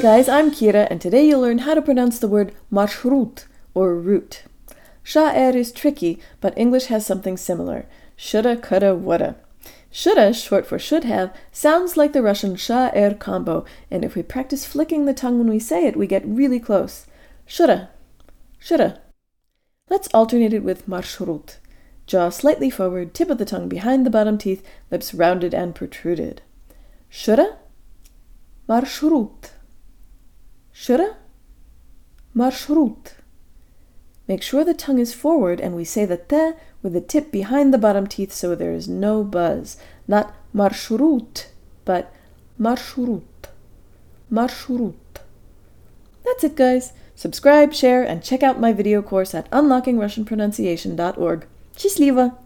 Hi guys, I'm Kira, and today you'll learn how to pronounce the word marshrut, or route. Sha'er is tricky, but English has something similar. Shoulda, coulda, woulda. Shoulda, short for should have, sounds like the Russian sha'er combo, and if we practice flicking the tongue when we say it, we get really close. Shoulda, shoulda. Let's alternate it with marshrut. Jaw slightly forward, tip of the tongue behind the bottom teeth, lips rounded and protruded. Shoulda, marshrut. Shoulda, marshrut. Make sure the tongue is forward and we say the te with the tip behind the bottom teeth so there is no buzz. Not marshrut, but marshrut. Marshrut. That's it, guys. Subscribe, share, and check out my video course at unlockingrussianpronunciation.org. Счастливо!